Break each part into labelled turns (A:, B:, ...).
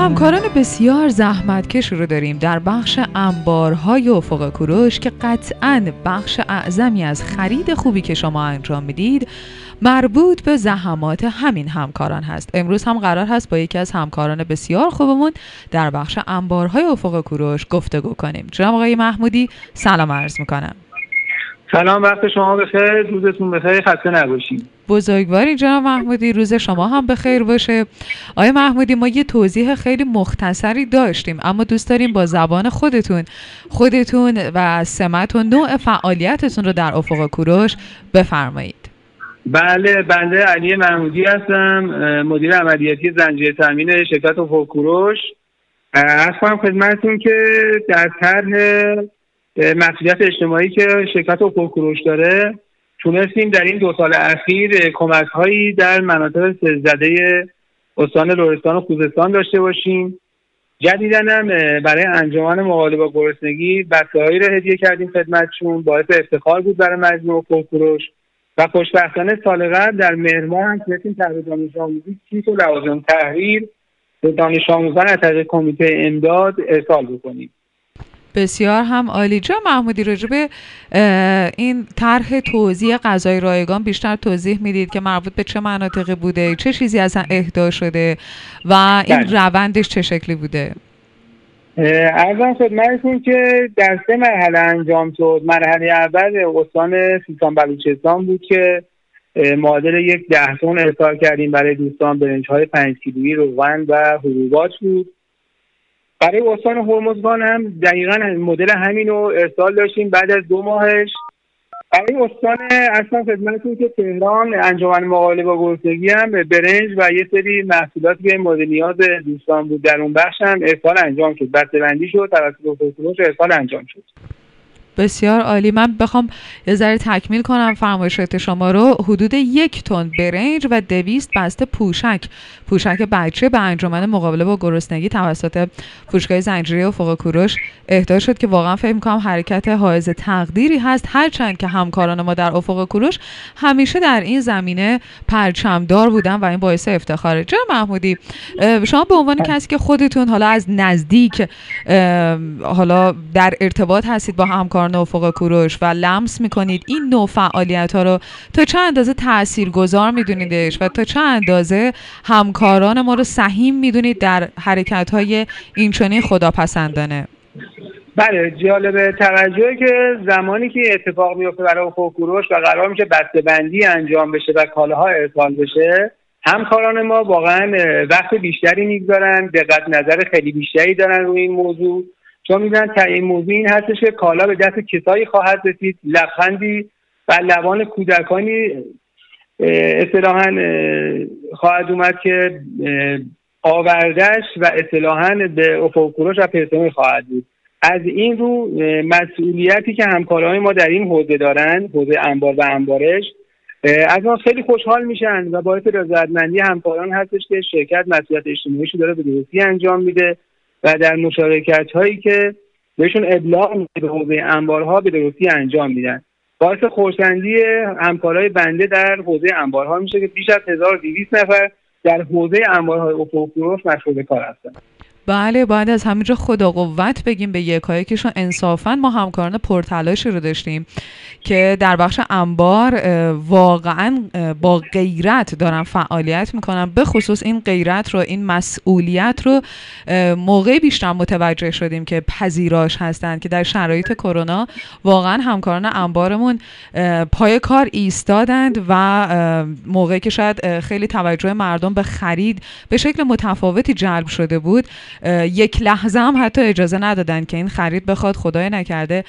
A: همکاران بسیار زحمتکش رو داریم در بخش انبارهای افق کوروش که قطعا بخش اعظمی از خرید خوبی که شما انجام می‌دید مربوط به زحمات همین همکاران هست. امروز هم قرار هست با یکی از همکاران بسیار خوبمون در بخش انبارهای افق کوروش گفتگو کنیم. جناب آقای محمودی سلام عرض می‌کنم.
B: سلام وقت شما بخیر. روزتون بخیر. خسته نباشید
A: بزرگواری جناب محمودی. روز شما هم بخیر باشه. آیا محمودی ما یه توضیح خیلی مختصری داشتیم اما دوست داریم با زبان خودتون خودتون و سمت و نوع فعالیتتون رو در افق کوروش بفرمایید.
B: بله بنده علی محمودی هستم مدیر عملیاتی زنجیره تامین شرکت افق کوروش. از کنم خدمتتون که در طرح مسئولیت اجتماعی که شرکت افق کوروش داره تونستیم در این دو سال اخیر کمک هایی در مناطق زده استان لرستان و خوزستان داشته باشیم. جدیدن هم برای انجمن مقابله با گرسنگی بسته رو هدیه کردیم خدمتشون. باعث افتخار بود برای مجموع کوروش و خوشبختانه سال قبل در مهر هم تونستیم تحت دانش آموزی کیت و لوازم تحریر به دانش آموزان از طریق کمیته امداد ارسال بکنیم.
A: بسیار هم عالی. جا محمودی راجع به این طرح توزیع غذای رایگان بیشتر توضیح می‌دید که مربوط به چه مناطقی بوده چه چیزی اصلا اهدا شده و این بله. روندش چه شکلی بوده؟
B: ارزم خدمتتون که در سه مرحله انجام شد. مرحله اول استان سیستان بلوچستان بود که معادل یک ده تن ارسال کردیم برای دوستان برنج های پنج کیلویی روغن و حبوبات بود. برای استان هرمزگان هم دقیقا مدل همین رو ارسال داشتیم بعد از دو ماهش. برای استان اصلا خدمتتون که تهران انجمن مقابله با گرسنگی هم برنج و یه سری محصولاتی که مورد نیاز دوستان بود. در اون بخش هم ارسال انجام شد. بسته شد توسط ارسال انجام شد.
A: بسیار عالی. من بخوام یه ذره تکمیل کنم فرمایشات شما رو. حدود یک تن برنج و دویست بسته پوشک. پوشک بچه به انجمن مقابله با گرسنگی توسط فروشگاه زنجیره و فوق کوروش اهدا شد که واقعا فکر می‌کنم حرکت حائز تقدیری هست. هرچند که همکاران ما در افق کوروش همیشه در این زمینه پرچمدار بودن و این باعث افتخاره. جناب محمودی شما به عنوان کسی که خودتون حالا از نزدیک حالا در ارتباط هستید با همکاران همکاران افق کوروش و لمس می‌کنید این نوع فعالیت ها رو. تا چه اندازه تأثیر گذار میدونیدش و تا چه اندازه همکاران ما رو سهیم می‌دونید در حرکت های اینچنین خداپسندانه؟
B: بله جالب توجهه که زمانی که اتفاق میفته برای افق کوروش و قرار میشه بسته بندی انجام بشه و کالاها ارسال بشه همکاران ما واقعا وقت بیشتری می‌گذارن دقت نظر خیلی بیشتری دارن روی این موضوع. چون می‌دونن این موضوع این هستش که کالا به دست کسایی خواهد رسید. لبخندی و لبان کودکانی اصطلاحا خواهد اومد که آوردش و اصطلاحا به افق کوروش و پرسنل خواهد بود. از این رو مسئولیتی که همکاران ما در این حوزه دارن حوزه انبار و انبارش از ما خیلی خوشحال میشن و باعث رضایتمندی همکاران هستش که شرکت مسئولیت اجتماعیش داره به درستی انجام میده. و در مشارکت هایی که بهشون ابلاغ به حوزه انبارها به درستی انجام میدن. باعث خورسندی همکارای بنده در حوزه انبارها میشه که بیش از 1200 نفر در حوزه انبارهای افق مشغول کار هستند
A: بله باید از همینجا خدا قوت بگیم به یکایکشون انصافا ما همکاران پرتلاشی رو داشتیم که در بخش انبار واقعا با غیرت دارن فعالیت می‌کنن. به خصوص این غیرت رو این مسئولیت رو موقعی بیشتر متوجه شدیم که پذیراش هستند که در شرایط کرونا واقعا همکاران انبارمون پای کار ایستادند و موقعی که شاید خیلی توجه مردم به خرید به شکل متفاوتی جلب شده بود. یک لحظه هم حتی اجازه ندادن که این خرید بخواد خدای نکرده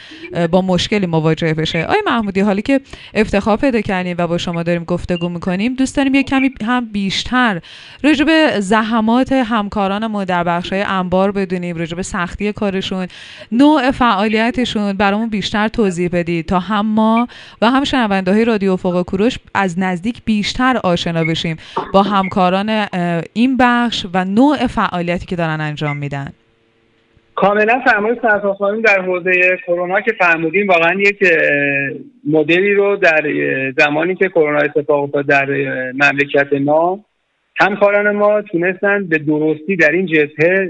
A: با مشکلی مواجه بشه. آقای محمودی حالی که افتخار پیدا کردیم و با شما داریم گفتگو می‌کنیم دوست داریم یک کمی هم بیشتر راجع زحمات همکاران ما در بخشای انبار بدونیم راجع به سختی کارشون نوع فعالیتشون برامون بیشتر توضیح بدید تا هم ما و هم شنونده های رادیو فوق کوروش از نزدیک بیشتر آشنا بشیم با همکاران این بخش و نوع فعالیتی که دارن انجام میدن؟
B: کاملا فرمای خانم در حوزه کرونا که فرمودیم واقعا یک مدلی رو در زمانی که کرونا اتفاق افتاد در مملکت ما همکاران ما تونستن به درستی در این جبهه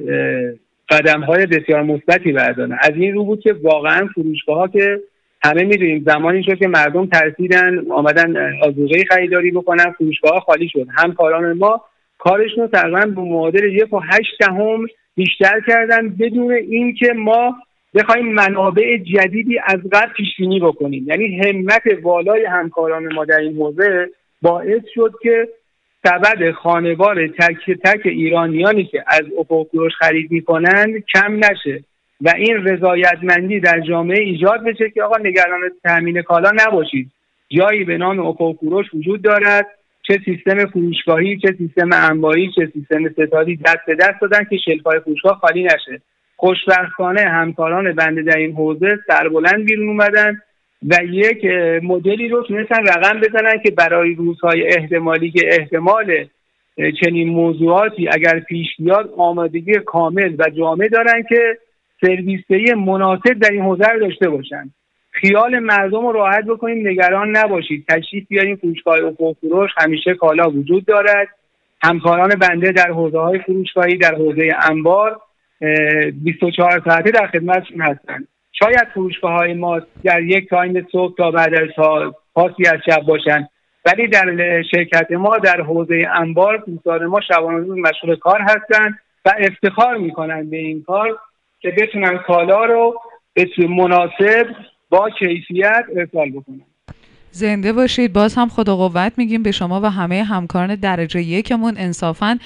B: قدم های بسیار مثبتی بردارن. از این رو بود که واقعا فروشگاه ها که همه می‌دونیم زمانی شد که مردم ترسیدن آمدن آزوغه خریداری بکنن فروشگاه خالی شد. همکاران ما کارشون رو تقریبا به معادل یک و هشت دهم بیشتر کردن بدون اینکه ما بخوایم منابع جدیدی از قبل پیش بینی بکنیم. یعنی همت والای همکاران ما در این حوزه باعث شد که سبد خانوار تک تک ایرانیانی که از افق خرید می‌کنند کم نشه و این رضایتمندی در جامعه ایجاد بشه که آقا نگران تامین کالا نباشید. جایی به نام افق وجود دارد. چه سیستم فروشگاهی چه سیستم انباری چه سیستم ستادی دست به دست دادن که شلفای فروشگاه خالی نشه. خوشبختانه همکاران بنده در این حوزه سربلند بیرون اومدن و یک مدلی رو تونستن رقم بزنن که برای روزهای احتمالی که احتمال چنین موضوعاتی اگر پیش بیاد آمادگی کامل و جامع دارن که سرویسه مناسب در این حوزه رو داشته باشن. خیال مردم رو راحت بکنیم نگران نباشید. تشریف بیاریم فروشگاه افق فروش همیشه کالا وجود دارد. همکاران بنده در حوزه های فروشگاهی در حوزه انبار 24 ساعته در خدمتشون هستند. شاید فروشگاه های ما در یک تایم صبح تا بعد از پاسی از شب باشند. ولی در شرکت ما در حوزه انبار دوستان ما شبانه مشغول کار هستند و افتخار می‌کنند به این کار که بتونن کالا رو به مناسب با کیفیت ارسال بکنن
A: زنده باشید. باز هم خدا قوت میگیم به شما و همه همکاران درجه یکمون انصافا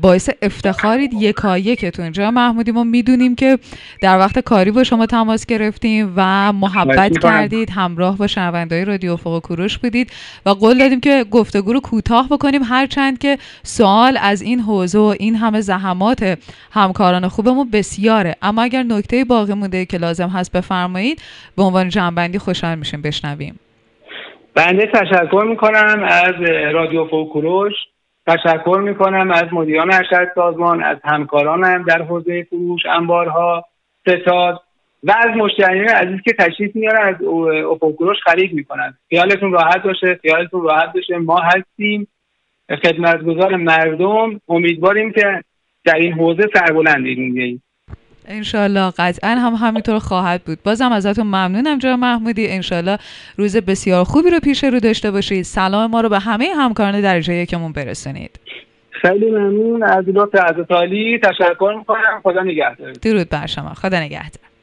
A: باعث افتخارید یکا یکتون جا محمودی ما می‌دونیم که در وقت کاری با شما تماس گرفتیم و محبت کردید همراه با شنوندهای رادیو فوق کوروش بودید و قول دادیم که گفتگو رو کوتاه بکنیم. هرچند که سوال از این حوزه و این همه زحمات همکاران خوبمون بسیاره. اما اگر نکته باقی مونده که لازم هست بفرمایید به عنوان جنبندی خوشحال میشیم. بشنویم.
B: بنده تشکر می‌کنم از رادیو فوکروش. تشکر می‌کنم از مدیران ارشد سازمان از همکارانم در حوزه فروش انبارها ستاد و از مشتریان عزیز که تشریف میارن از افوکروش خرید می‌کنن خیالتون راحت باشه خیالتون راحت باشه. ما هستیم خدمتگزار مردم. امیدواریم که در این حوزه سربلند ایرون
A: انشالله. قطعا هم همینطور خواهد بود. بازم ازتون ممنونم جا محمودی. انشالله روز بسیار خوبی رو پیش رو داشته باشید. سلام ما رو به همه همکاران درجه یکمون برسونید.
B: خیلی ممنون. از لطف از تشکر می‌کنم. خدا نگهدار.
A: درود بر شما. خدا نگهدار.